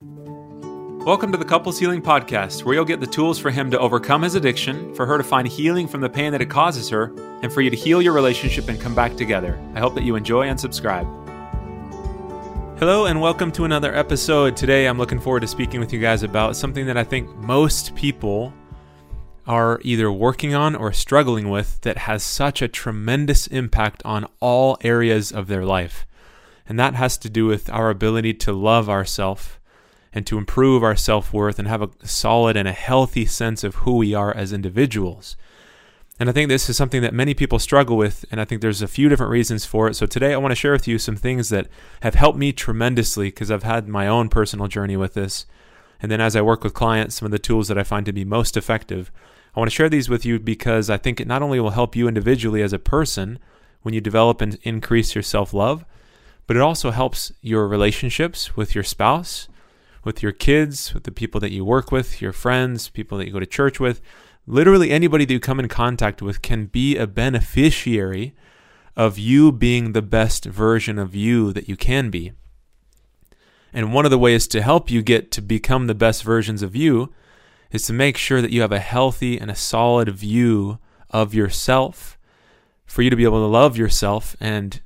Welcome to the Couples Healing Podcast, where you'll get the tools for him to overcome his addiction, for her to find healing from the pain that it causes her, and for you to heal your relationship and come back together. I hope that you enjoy and subscribe. Hello, and welcome to another episode. Today, I'm looking forward to speaking with you guys about something that I think most people are either working on or struggling with that has such a tremendous impact on all areas of their life. And that has to do with our ability to love ourselves and to improve our self worth and have a solid and a healthy sense of who we are as individuals. And I think this is something that many people struggle with, and I think there's a few different reasons for it. So today I want to share with you some things that have helped me tremendously because I've had my own personal journey with this. And then as I work with clients, some of the tools that I find to be most effective. I want to share these with you because I think it not only will help you individually as a person when you develop and increase your self love, but it also helps your relationships with your spouse with your kids, with the people that you work with, your friends, people that you go to church with. Literally anybody that you come in contact with can be a beneficiary of you being the best version of you that you can be. And one of the ways to help you get to become the best versions of you is to make sure that you have a healthy and a solid view of yourself, for you to be able to love yourself and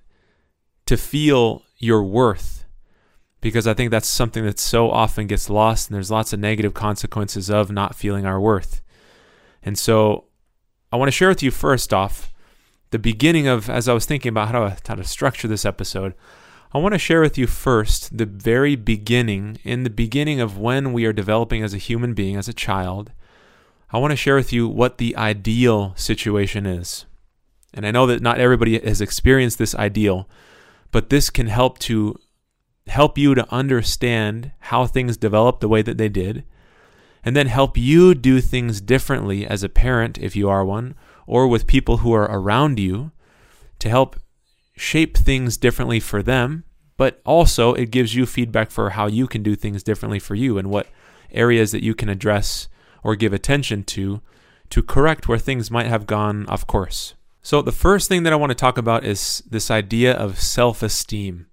to feel your worth because I think that's something that so often gets lost, and there's lots of negative consequences of not feeling our worth. And so I want to share with you first off the beginning of, as I was thinking about how to, how to structure this episode, I want to share with you first the very beginning, in the beginning of when we are developing as a human being, as a child. I want to share with you what the ideal situation is. And I know that not everybody has experienced this ideal, but this can help to help you to understand how things developed the way that they did, and then help you do things differently as a parent, if you are one, or with people who are around you to help shape things differently for them. But also, it gives you feedback for how you can do things differently for you and what areas that you can address or give attention to to correct where things might have gone off course. So, the first thing that I want to talk about is this idea of self esteem.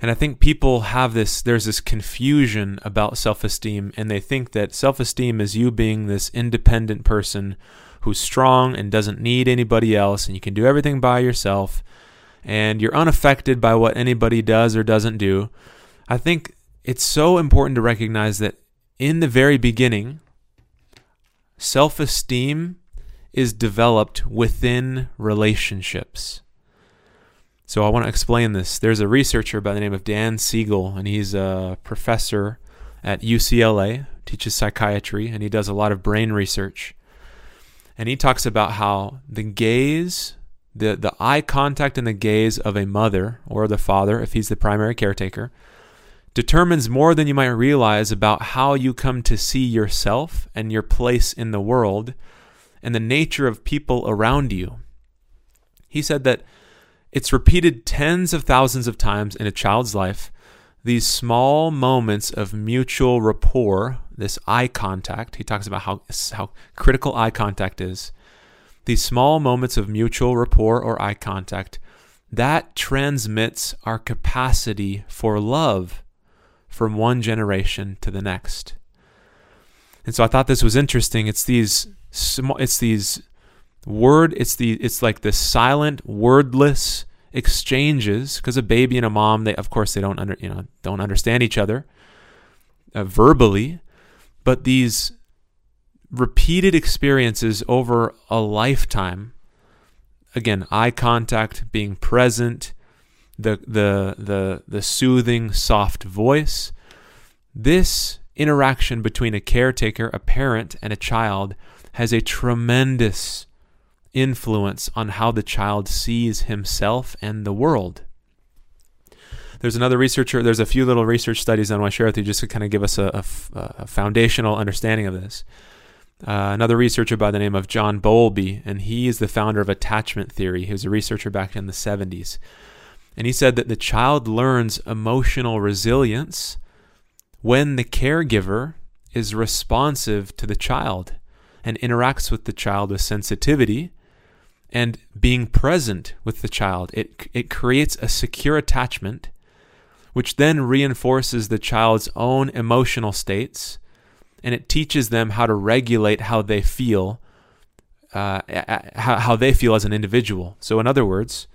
And I think people have this, there's this confusion about self esteem, and they think that self esteem is you being this independent person who's strong and doesn't need anybody else, and you can do everything by yourself, and you're unaffected by what anybody does or doesn't do. I think it's so important to recognize that in the very beginning, self esteem is developed within relationships. So I want to explain this. There's a researcher by the name of Dan Siegel, and he's a professor at UCLA, teaches psychiatry, and he does a lot of brain research. And he talks about how the gaze, the, the eye contact and the gaze of a mother or the father, if he's the primary caretaker, determines more than you might realize about how you come to see yourself and your place in the world and the nature of people around you. He said that it's repeated tens of thousands of times in a child's life. These small moments of mutual rapport, this eye contact, he talks about how, how critical eye contact is. These small moments of mutual rapport or eye contact, that transmits our capacity for love from one generation to the next. And so I thought this was interesting. It's these it's these word it's the it's like the silent wordless exchanges because a baby and a mom they of course they don't under you know don't understand each other uh, verbally. But these repeated experiences over a lifetime again eye contact being present the the the the soothing soft voice this interaction between a caretaker a parent and a child has a tremendous influence on how the child sees himself and the world. There's another researcher, there's a few little research studies I want to share with you just to kind of give us a, a, a foundational understanding of this. Uh, another researcher by the name of John Bowlby, and he is the founder of attachment theory. He was a researcher back in the 70s. And he said that the child learns emotional resilience when the caregiver is responsive to the child and interacts with the child with sensitivity and being present with the child. It, it creates a secure attachment which then reinforces the child's own emotional states and it teaches them how to regulate how they feel, uh, how, how they feel as an individual. So, in other words,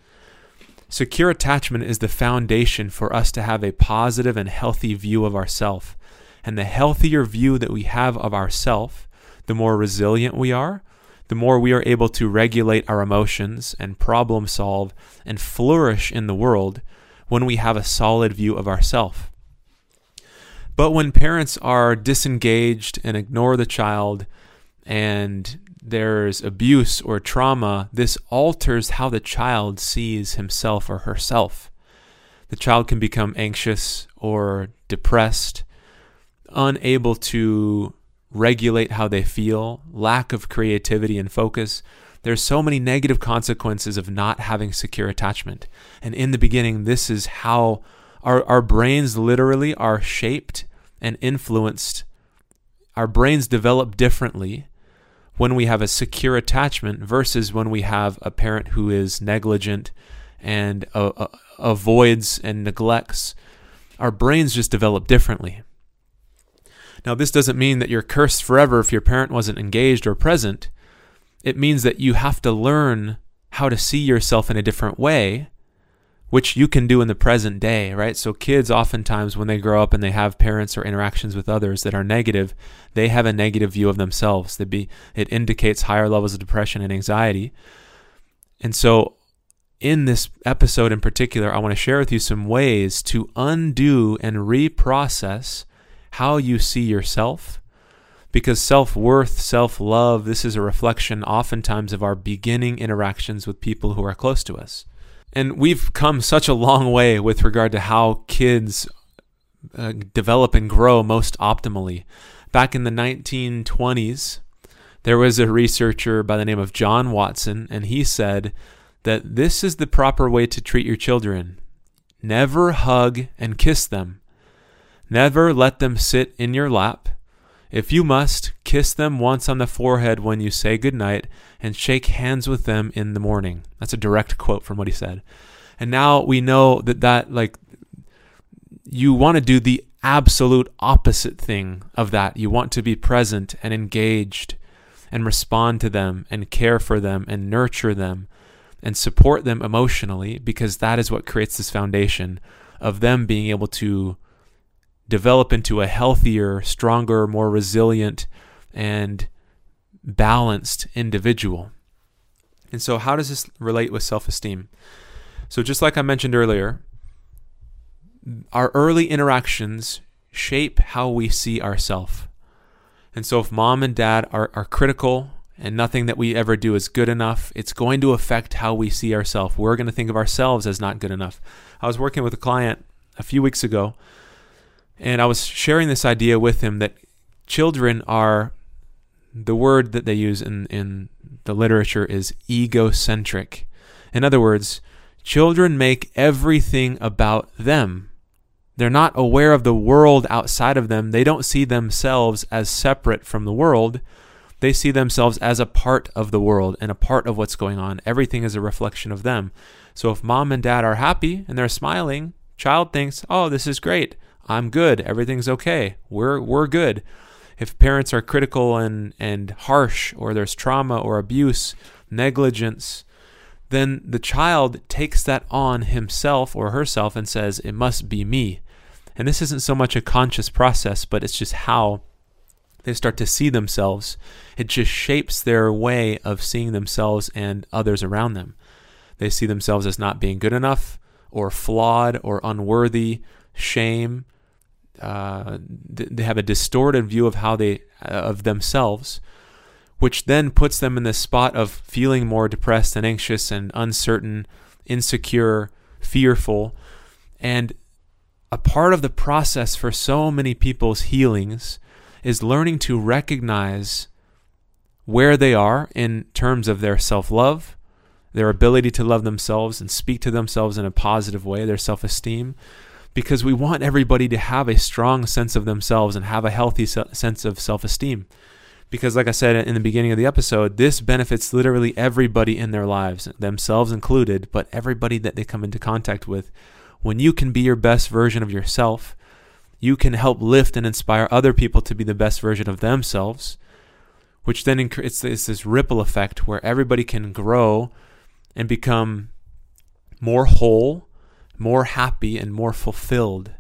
secure attachment is the foundation for us to have a positive and healthy view of ourself. And the healthier view that we have of ourself, the more resilient we are, the more we are able to regulate our emotions and problem solve and flourish in the world when we have a solid view of ourself. But when parents are disengaged and ignore the child and there's abuse or trauma, this alters how the child sees himself or herself. The child can become anxious or depressed, unable to regulate how they feel, lack of creativity and focus. There's so many negative consequences of not having secure attachment. And in the beginning, this is how our, our brains literally are shaped and influenced. Our brains develop differently when we have a secure attachment versus when we have a parent who is negligent and uh, uh, avoids and neglects. Our brains just develop differently. Now, this doesn't mean that you're cursed forever if your parent wasn't engaged or present. It means that you have to learn how to see yourself in a different way, which you can do in the present day, right? So, kids oftentimes, when they grow up and they have parents or interactions with others that are negative, they have a negative view of themselves. Be, it indicates higher levels of depression and anxiety. And so, in this episode in particular, I want to share with you some ways to undo and reprocess how you see yourself. Because self worth, self love, this is a reflection oftentimes of our beginning interactions with people who are close to us. And we've come such a long way with regard to how kids uh, develop and grow most optimally. Back in the 1920s, there was a researcher by the name of John Watson, and he said that this is the proper way to treat your children. Never hug and kiss them. Never let them sit in your lap. If you must, kiss them once on the forehead when you say goodnight and shake hands with them in the morning. That's a direct quote from what he said. And now we know that that like you want to do the absolute opposite thing of that. You want to be present and engaged and respond to them and care for them and nurture them and support them emotionally because that is what creates this foundation of them being able to develop into a healthier, stronger, more resilient, and balanced individual. And so, how does this relate with self esteem? So, just like I mentioned earlier, our early interactions shape how we see ourselves. And so, if mom and dad are, are critical and nothing that we ever do is good enough, it's going to affect how we see ourselves. We're going to think of ourselves as not good enough. I was working with a client a few weeks ago and I was sharing this idea with him that children are the word that they use in, in the literature is egocentric. In other words, children make everything about them. They're not aware of the world outside of them. They don't see themselves as separate from the world. They see themselves as a part of the world and a part of what's going on. Everything is a reflection of them. So if mom and dad are happy and they're smiling, child thinks, "Oh, this is great. I'm good. Everything's okay. We're we're good. If parents are critical and and harsh or there's trauma or abuse, negligence, then the child takes that on himself or herself and says it must be me. And this isn't so much a conscious process, but it's just how they start to see themselves. It just shapes their way of seeing themselves and others around them. They see themselves as not being good enough or flawed or unworthy, shame, uh, they have a distorted view of how they uh, of themselves, which then puts them in the spot of feeling more depressed and anxious and uncertain, insecure, fearful, and a part of the process for so many people's healings is learning to recognize where they are in terms of their self love, their ability to love themselves and speak to themselves in a positive way, their self esteem, because we want everybody to have a strong sense of themselves and have a healthy sense of self esteem. Because, like I said in the beginning of the episode, this benefits literally everybody in their lives, themselves included, but everybody that they come into contact with when you can be your best version of yourself, you can help lift and inspire other people to be the best version of themselves, which then it's, it's this ripple effect where everybody can grow and become more whole, more happy, and more fulfilled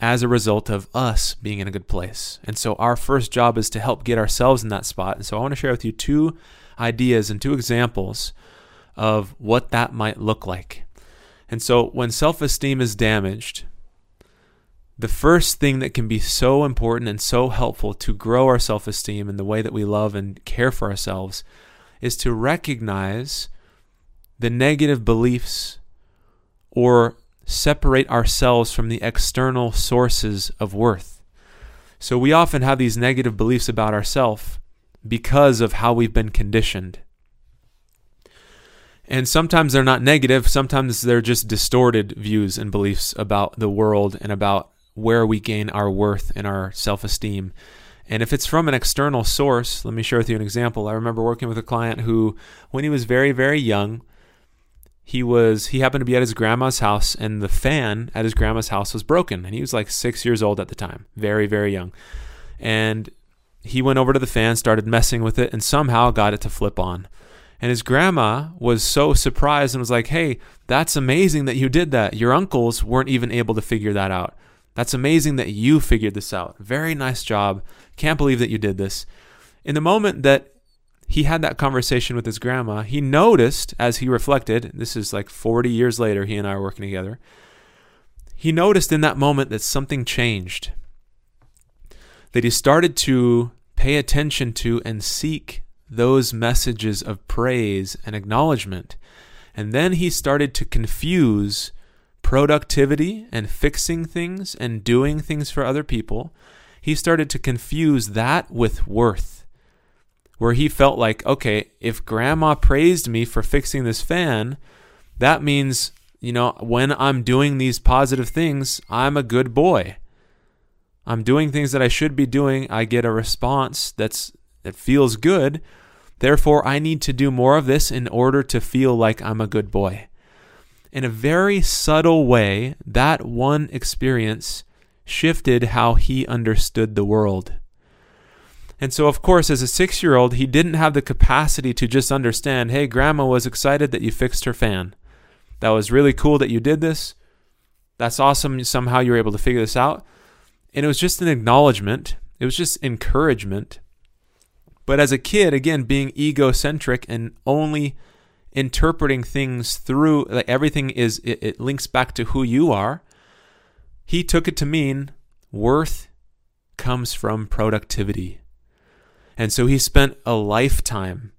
as a result of us being in a good place. And so our first job is to help get ourselves in that spot. And so I want to share with you two ideas and two examples of what that might look like. And so when self esteem is damaged, the first thing that can be so important and so helpful to grow our self esteem in the way that we love and care for ourselves is to recognize the negative beliefs or separate ourselves from the external sources of worth. So we often have these negative beliefs about ourselves because of how we've been conditioned. And sometimes they're not negative, sometimes they're just distorted views and beliefs about the world and about where we gain our worth and our self esteem. And if it's from an external source, let me share with you an example. I remember working with a client who, when he was very, very young, he was he happened to be at his grandma's house and the fan at his grandma's house was broken and he was like 6 years old at the time. Very very young. And he went over to the fan started messing with it and somehow got it to flip on. And his grandma was so surprised and was like hey that's amazing that you did that. Your uncles weren't even able to figure that out. That's amazing that you figured this out. Very nice job. Can't believe that you did this. In the moment that he had that conversation with his grandma. He noticed as he reflected, this is like 40 years later, he and I are working together. He noticed in that moment that something changed. That he started to pay attention to and seek those messages of praise and acknowledgement. And then he started to confuse productivity and fixing things and doing things for other people. He started to confuse that with worth where he felt like, okay, if grandma praised me for fixing this fan, that means, you know, when I'm doing these positive things, I'm a good boy. I'm doing things that I should be doing. I get a response that's that feels good. Therefore, I need to do more of this in order to feel like I'm a good boy. In a very subtle way, that one experience shifted how he understood the world. And so, of course, as a six year old, he didn't have the capacity to just understand hey, grandma was excited that you fixed her fan. That was really cool that you did this. That's awesome. Somehow you were able to figure this out. And it was just an acknowledgement, it was just encouragement. But as a kid, again, being egocentric and only interpreting things through like everything is it, it links back to who you are he took it to mean worth comes from productivity and so he spent a lifetime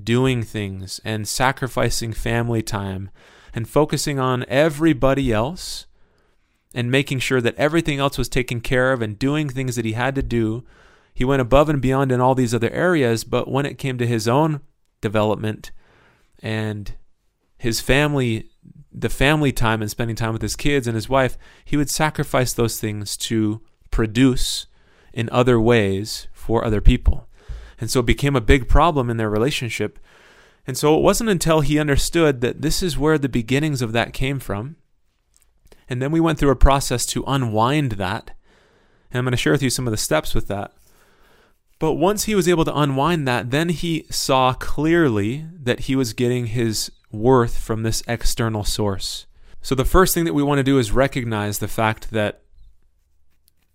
doing things and sacrificing family time and focusing on everybody else and making sure that everything else was taken care of and doing things that he had to do. He went above and beyond in all these other areas, but when it came to his own development and his family, the family time and spending time with his kids and his wife, he would sacrifice those things to produce in other ways for other people. And so it became a big problem in their relationship. And so it wasn't until he understood that this is where the beginnings of that came from. And then we went through a process to unwind that. And I'm going to share with you some of the steps with that. But once he was able to unwind that, then he saw clearly that he was getting his worth from this external source. So the first thing that we want to do is recognize the fact that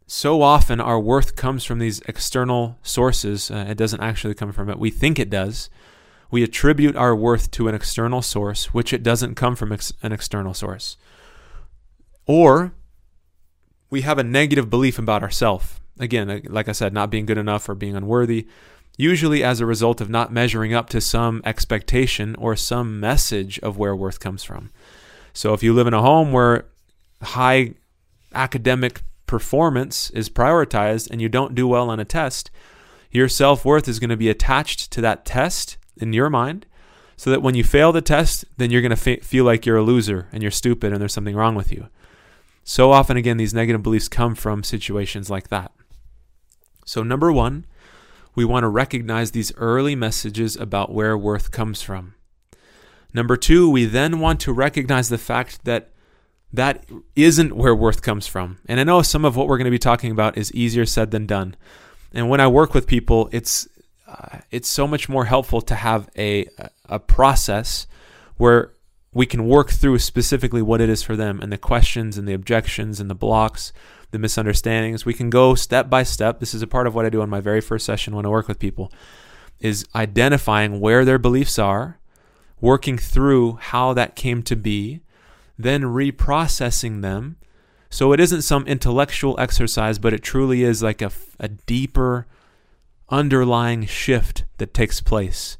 so often our worth comes from these external sources. Uh, it doesn't actually come from it. We think it does. We attribute our worth to an external source, which it doesn't come from ex- an external source. Or we have a negative belief about ourselves. Again, like I said, not being good enough or being unworthy, usually as a result of not measuring up to some expectation or some message of where worth comes from. So if you live in a home where high academic performance is prioritized and you don't do well on a test, your self worth is going to be attached to that test in your mind. So that when you fail the test, then you're going to feel like you're a loser and you're stupid and there's something wrong with you. So often, again, these negative beliefs come from situations like that. So, number one, we want to recognize these early messages about where worth comes from. Number two, we then want to recognize the fact that that isn't where worth comes from. And I know some of what we're going to be talking about is easier said than done. And when I work with people, it's uh, it's so much more helpful to have a a process where we can work through specifically what it is for them and the questions and the objections and the blocks, the misunderstandings. We can go step by step. This is a part of what I do on my very first session when I work with people is identifying where their beliefs are, working through how that came to be, then reprocessing them. So it isn't some intellectual exercise, but it truly is like a, a deeper underlying shift that takes place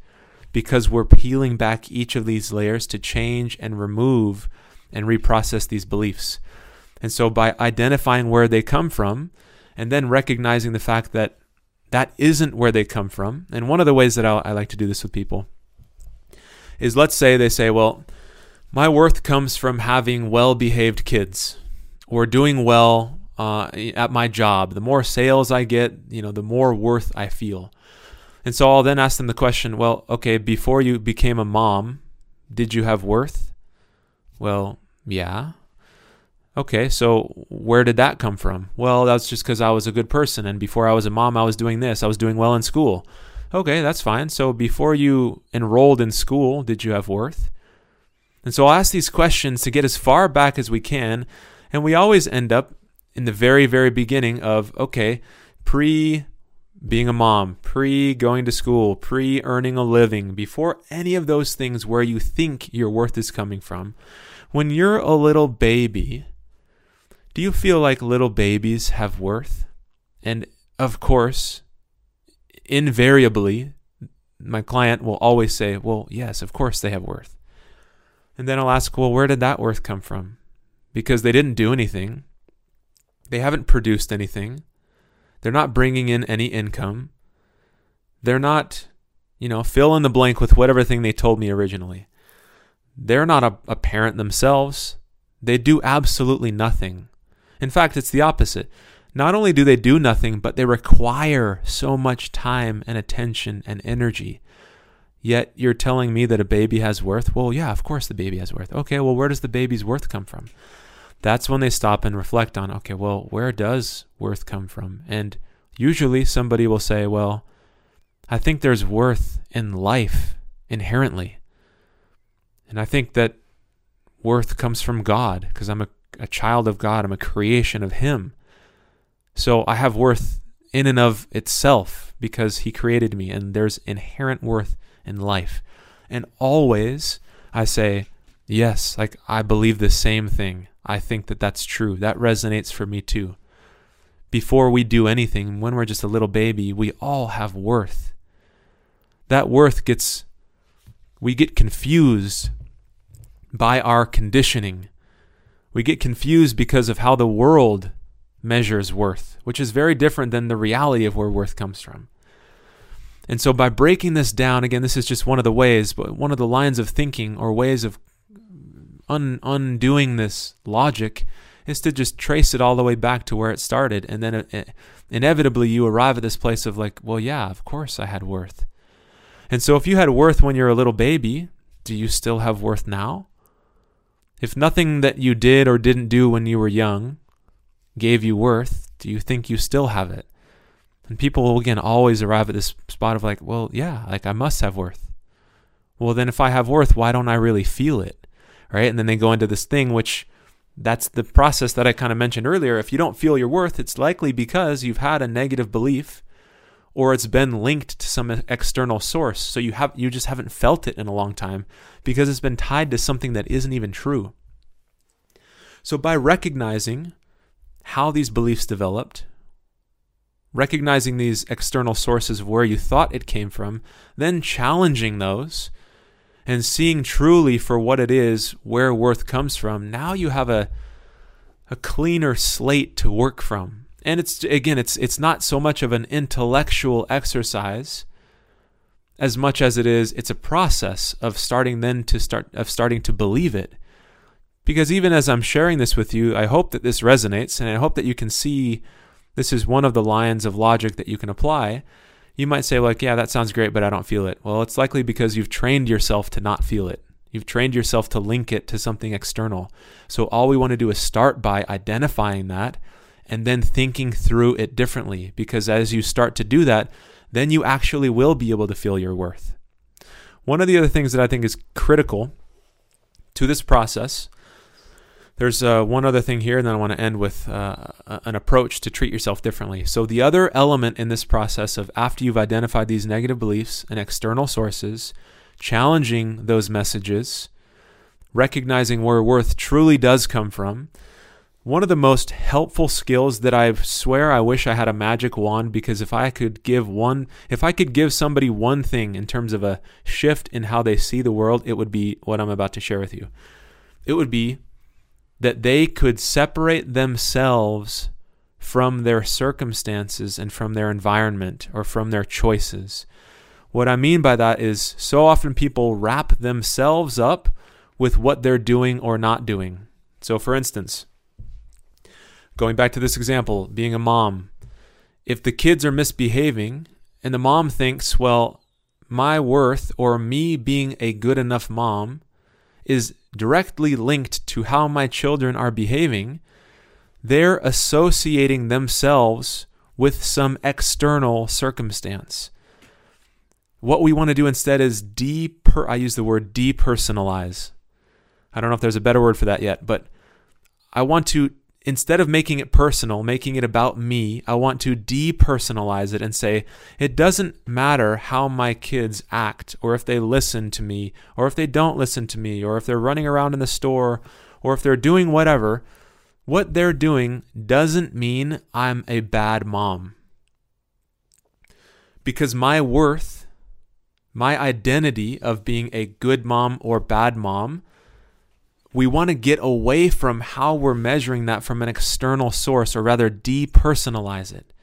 because we're peeling back each of these layers to change and remove and reprocess these beliefs. And so by identifying where they come from and then recognizing the fact that that isn't where they come from, and one of the ways that I, I like to do this with people is let's say they say, well, my worth comes from having well behaved kids or doing well uh, at my job. The more sales I get, you know, the more worth I feel. And so I'll then ask them the question well, okay, before you became a mom, did you have worth? Well, yeah. Okay, so where did that come from? Well, that's just because I was a good person. And before I was a mom, I was doing this. I was doing well in school. Okay, that's fine. So before you enrolled in school, did you have worth? And so I'll ask these questions to get as far back as we can. And we always end up in the very, very beginning of, okay, pre being a mom, pre going to school, pre earning a living, before any of those things where you think your worth is coming from. When you're a little baby, do you feel like little babies have worth? And of course, invariably, my client will always say, Well, yes, of course they have worth. And then I'll ask, well, where did that worth come from? Because they didn't do anything. They haven't produced anything. They're not bringing in any income. They're not, you know, fill in the blank with whatever thing they told me originally. They're not a, a parent themselves. They do absolutely nothing. In fact, it's the opposite. Not only do they do nothing, but they require so much time and attention and energy. Yet you're telling me that a baby has worth? Well, yeah, of course the baby has worth. Okay, well, where does the baby's worth come from? That's when they stop and reflect on, okay, well, where does worth come from? And usually somebody will say, well, I think there's worth in life inherently. And I think that worth comes from God because I'm a, a child of God, I'm a creation of Him. So I have worth in and of itself because He created me, and there's inherent worth in life. And always I say, yes, like I believe the same thing. I think that that's true. That resonates for me too. Before we do anything, when we're just a little baby, we all have worth. That worth gets, we get confused by our conditioning. We get confused because of how the world measures worth, which is very different than the reality of where worth comes from. And so, by breaking this down, again, this is just one of the ways, but one of the lines of thinking or ways of un- undoing this logic is to just trace it all the way back to where it started. And then it, it, inevitably, you arrive at this place of, like, well, yeah, of course I had worth. And so, if you had worth when you're a little baby, do you still have worth now? If nothing that you did or didn't do when you were young gave you worth, do you think you still have it? And people will again always arrive at this spot of like, well, yeah, like I must have worth. Well, then if I have worth, why don't I really feel it? Right? And then they go into this thing which that's the process that I kind of mentioned earlier. If you don't feel your worth, it's likely because you've had a negative belief or it's been linked to some external source. So you have you just haven't felt it in a long time because it's been tied to something that isn't even true. So by recognizing how these beliefs developed, recognizing these external sources of where you thought it came from, then challenging those and seeing truly for what it is where worth comes from, now you have a a cleaner slate to work from. And it's again it's it's not so much of an intellectual exercise as much as it is it's a process of starting then to start of starting to believe it. Because even as I'm sharing this with you, I hope that this resonates and I hope that you can see this is one of the lines of logic that you can apply. You might say, like, yeah, that sounds great, but I don't feel it. Well, it's likely because you've trained yourself to not feel it. You've trained yourself to link it to something external. So all we want to do is start by identifying that and then thinking through it differently. Because as you start to do that, then you actually will be able to feel your worth. One of the other things that I think is critical to this process, there's uh, one other thing here, and then I want to end with uh, an approach to treat yourself differently. So, the other element in this process of after you've identified these negative beliefs and external sources, challenging those messages, recognizing where worth truly does come from. One of the most helpful skills that I swear I wish I had a magic wand because if I could give one, if I could give somebody one thing in terms of a shift in how they see the world, it would be what I'm about to share with you. It would be that they could separate themselves from their circumstances and from their environment or from their choices. What I mean by that is so often people wrap themselves up with what they're doing or not doing. So, for instance, going back to this example, being a mom, if the kids are misbehaving and the mom thinks, well, my worth or me being a good enough mom is directly linked to how my children are behaving, they're associating themselves with some external circumstance. What we want to do instead is deper I use the word depersonalize. I don't know if there's a better word for that yet, but I want to instead of making it personal, making it about me, I want to depersonalize it and say, it doesn't matter how my kids act, or if they listen to me, or if they don't listen to me, or if they're running around in the store, or if they're doing whatever. What they're doing doesn't mean I'm a bad mom. Because my worth my identity of being a good mom or bad mom, we want to get away from how we're measuring that from an external source or rather depersonalize it.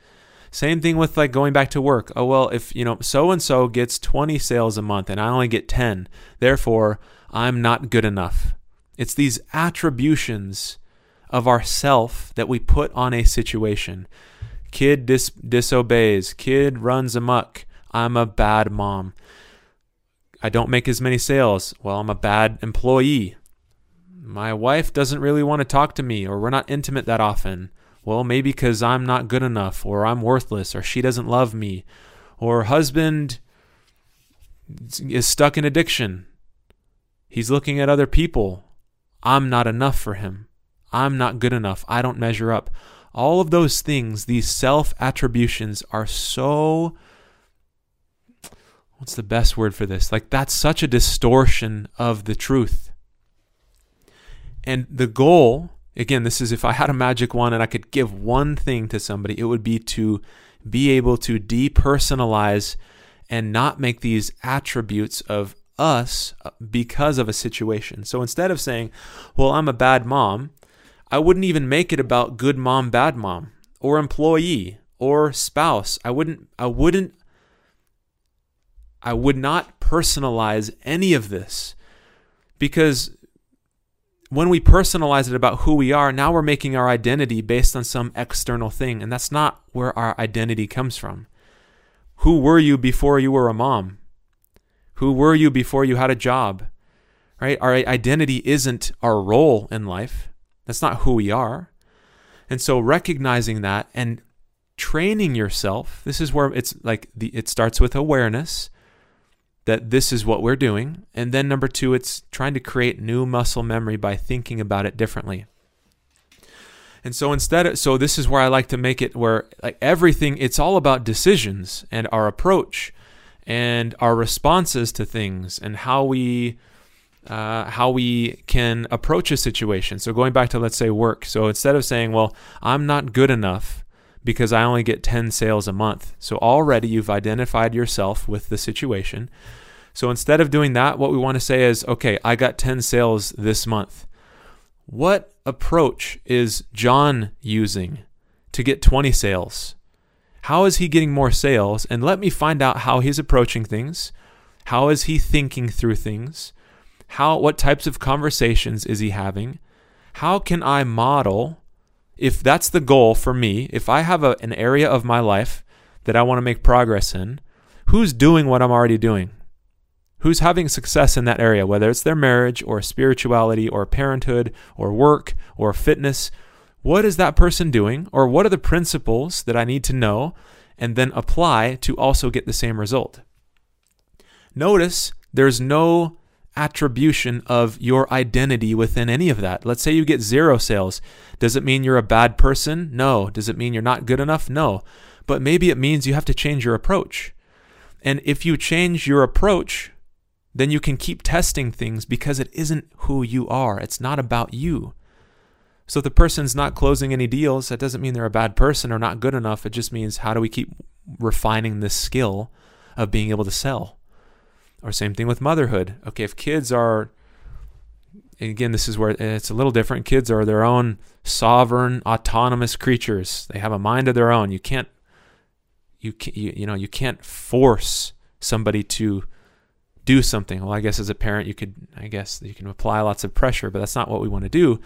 Same thing with like going back to work. Oh, well, if, you know, so and so gets 20 sales a month and I only get 10, therefore I'm not good enough. It's these attributions of ourself that we put on a situation. Kid dis- disobeys, kid runs amuck. I'm a bad mom. I don't make as many sales. Well, I'm a bad employee. My wife doesn't really want to talk to me, or we're not intimate that often. Well, maybe because I'm not good enough, or I'm worthless, or she doesn't love me, or husband is stuck in addiction. He's looking at other people. I'm not enough for him. I'm not good enough. I don't measure up. All of those things, these self attributions, are so what's the best word for this? Like, that's such a distortion of the truth. And the goal, again, this is if I had a magic wand and I could give one thing to somebody, it would be to be able to depersonalize and not make these attributes of us uh, because of a situation. So instead of saying, well, I'm a bad mom, I wouldn't even make it about good mom, bad mom, or employee, or spouse. I wouldn't I wouldn't I would not personalize any of this because when we personalize it about who we are, now we're making our identity based on some external thing, and that's not where our identity comes from. Who were you before you were a mom? Who were you before you had a job? Right? Our identity isn't our role in life. That's not who we are. And so recognizing that and training yourself, this is where it's like the it starts with awareness that this is what we're doing. And then number two, it's trying to create new muscle memory by thinking about it differently. And so instead, of, so this is where I like to make it where like everything, it's all about decisions and our approach and our responses to things and how we, uh, how we can approach a situation. So going back to let's say work. So instead of saying, well, I'm not good enough because I only get 10 sales a month. So already you've identified yourself with the situation. So instead of doing that, what we want to say is, okay, I got 10 sales this month. What approach is John using to get 20 sales? How is he getting more sales? And let me find out how he's approaching things. How is he thinking through things? How what types of conversations is he having? How can I model if that's the goal for me, if I have a, an area of my life that I want to make progress in, who's doing what I'm already doing? Who's having success in that area, whether it's their marriage or spirituality or parenthood or work or fitness? What is that person doing? Or what are the principles that I need to know and then apply to also get the same result? Notice there's no attribution of your identity within any of that. Let's say you get zero sales. Does it mean you're a bad person? No. Does it mean you're not good enough? No. But maybe it means you have to change your approach. And if you change your approach, then you can keep testing things because it isn't who you are. It's not about you. So if the person's not closing any deals, that doesn't mean they're a bad person or not good enough. It just means how do we keep refining this skill of being able to sell? Or same thing with motherhood. Okay, if kids are again, this is where it's a little different. Kids are their own sovereign, autonomous creatures. They have a mind of their own. You can't you can, you, you know, you can't force somebody to do something. Well, I guess as a parent, you could, I guess you can apply lots of pressure, but that's not what we want to do.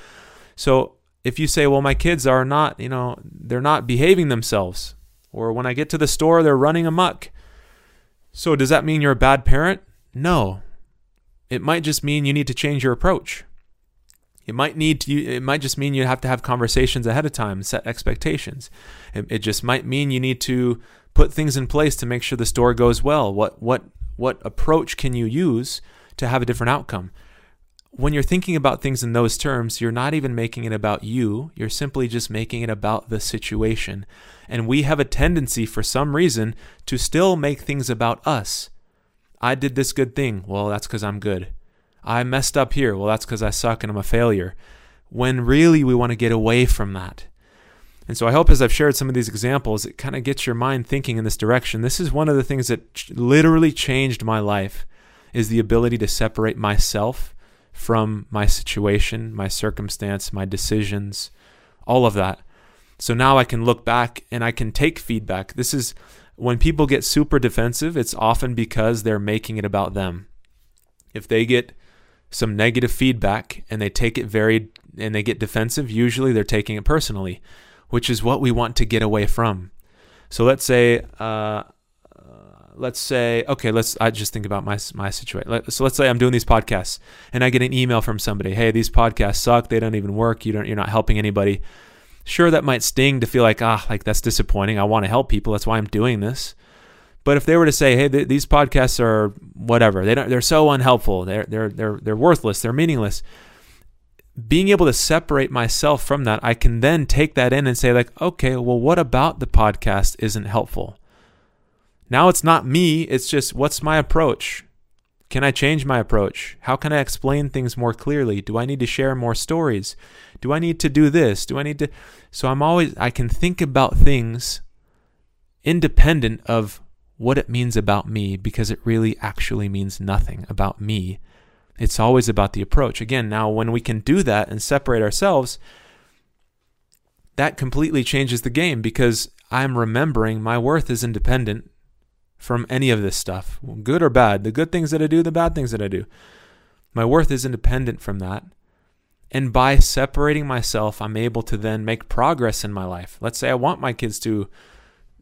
So if you say, well, my kids are not, you know, they're not behaving themselves, or when I get to the store, they're running amok. So does that mean you're a bad parent? No. It might just mean you need to change your approach. It might need to, it might just mean you have to have conversations ahead of time, set expectations. It, it just might mean you need to put things in place to make sure the store goes well. What what what approach can you use to have a different outcome? When you're thinking about things in those terms, you're not even making it about you. You're simply just making it about the situation. And we have a tendency, for some reason, to still make things about us. I did this good thing. Well, that's because I'm good. I messed up here. Well, that's because I suck and I'm a failure. When really we want to get away from that. And so I hope as I've shared some of these examples, it kind of gets your mind thinking in this direction. This is one of the things that literally changed my life is the ability to separate myself from my situation, my circumstance, my decisions, all of that. So now I can look back and I can take feedback. This is when people get super defensive, it's often because they're making it about them. If they get some negative feedback and they take it very and they get defensive, usually they're taking it personally, which is what we want to get away from. So let's say, uh, let's say, okay, let's. I just think about my my situation. So let's say I'm doing these podcasts and I get an email from somebody. Hey, these podcasts suck. They don't even work. You don't. You're not helping anybody. Sure, that might sting to feel like, ah, like that's disappointing. I want to help people. That's why I'm doing this. But if they were to say, hey, th- these podcasts are whatever, they don't, they're so unhelpful. They're, they're, they're, they're worthless. They're meaningless. Being able to separate myself from that, I can then take that in and say, like, okay, well, what about the podcast isn't helpful? Now it's not me. It's just what's my approach? Can I change my approach? How can I explain things more clearly? Do I need to share more stories? Do I need to do this? Do I need to? So I'm always, I can think about things independent of what it means about me because it really actually means nothing about me. It's always about the approach. Again, now when we can do that and separate ourselves, that completely changes the game because I'm remembering my worth is independent from any of this stuff, good or bad, the good things that I do, the bad things that I do. My worth is independent from that. And by separating myself, I'm able to then make progress in my life. Let's say I want my kids to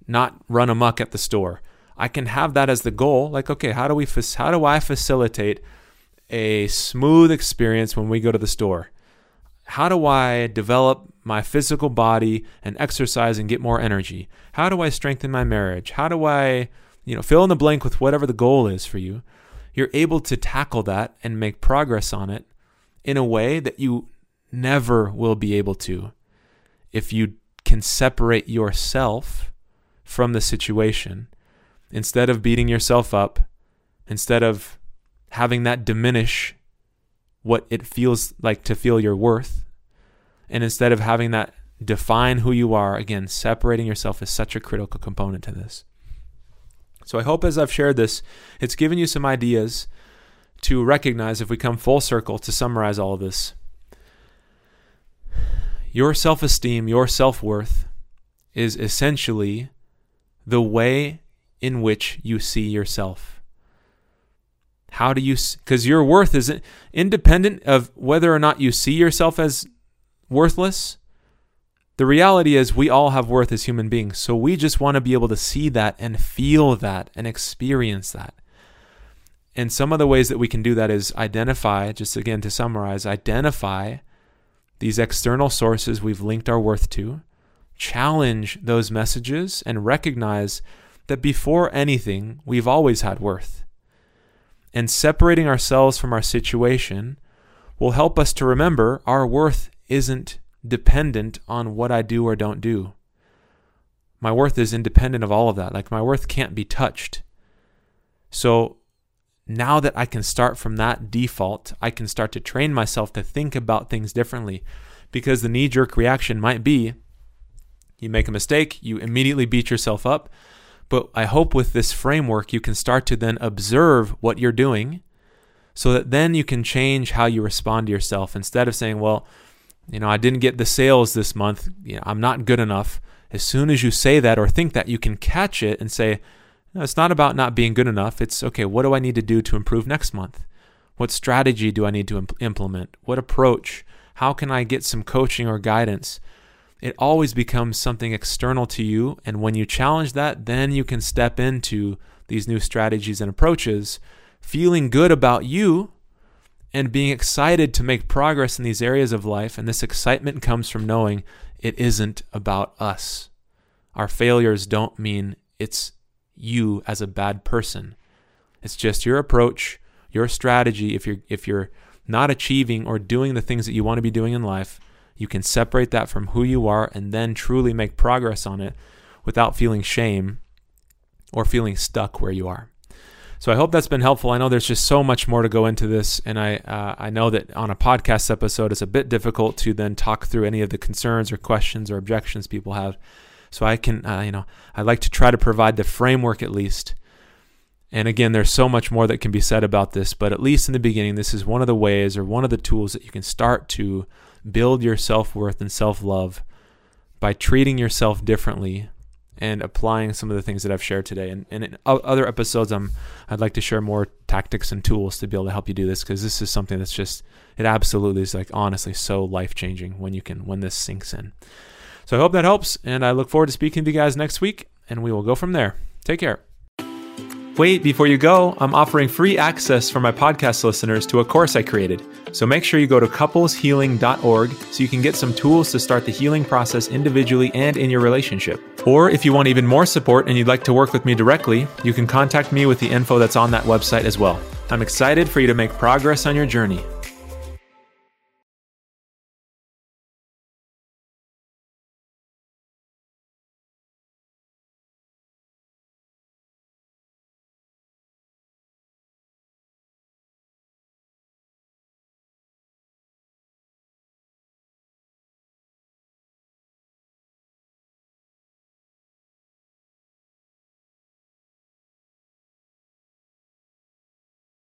not run amuck at the store. I can have that as the goal. Like, okay, how do we how do I facilitate a smooth experience when we go to the store? How do I develop my physical body and exercise and get more energy? How do I strengthen my marriage? How do I you know, fill in the blank with whatever the goal is for you. You're able to tackle that and make progress on it in a way that you never will be able to if you can separate yourself from the situation instead of beating yourself up, instead of having that diminish what it feels like to feel your worth, and instead of having that define who you are, again, separating yourself is such a critical component to this. So I hope as I've shared this, it's given you some ideas to recognize if we come full circle to summarize all of this. Your self esteem, your self worth is essentially the way in which you see yourself. How do you, because your worth is independent of whether or not you see yourself as worthless the reality is, we all have worth as human beings. So we just want to be able to see that and feel that and experience that. And some of the ways that we can do that is identify, just again to summarize, identify these external sources we've linked our worth to, challenge those messages, and recognize that before anything, we've always had worth. And separating ourselves from our situation will help us to remember our worth isn't dependent on what I do or don't do. My worth is independent of all of that. Like my worth can't be touched. So now that I can start from that default, I can start to train myself to think about things differently because the knee jerk reaction might be you make a mistake, you immediately beat yourself up. But I hope with this framework, you can start to then observe what you're doing so that then you can change how you respond to yourself instead of saying, well, you know, I didn't get the sales this month. You know, I'm not good enough. As soon as you say that or think that, you can catch it and say, no, it's not about not being good enough. It's okay, what do I need to do to improve next month? What strategy do I need to imp- implement? What approach? How can I get some coaching or guidance? It always becomes something external to you. And when you challenge that, then you can step into these new strategies and approaches, feeling good about you and being excited to make progress in these areas of life. And this excitement comes from knowing it isn't about us. Our failures don't mean it's you as a bad person. It's just your approach, your strategy. If you're if you're not achieving or doing the things that you want to be doing in life, you can separate that from who you are and then truly make progress on it without feeling shame or feeling stuck where you are. So I hope that's been helpful. I know there's just so much more to go into this, and I uh, I know that on a podcast episode it's a bit difficult to then talk through any of the concerns or questions or objections people have. So I can uh, you know I like to try to provide the framework at least. And again, there's so much more that can be said about this, but at least in the beginning, this is one of the ways or one of the tools that you can start to build your self worth and self love by treating yourself differently and applying some of the things that I've shared today. And, and in other episodes, I'm, I'd like to share more tactics and tools to be able to help you do this because this is something that's just, it absolutely is like honestly so life changing when you can, when this sinks in. So I hope that helps. And I look forward to speaking to you guys next week and we will go from there. Take care. Wait, before you go, I'm offering free access for my podcast listeners to a course I created. So make sure you go to coupleshealing.org so you can get some tools to start the healing process individually and in your relationship. Or if you want even more support and you'd like to work with me directly, you can contact me with the info that's on that website as well. I'm excited for you to make progress on your journey.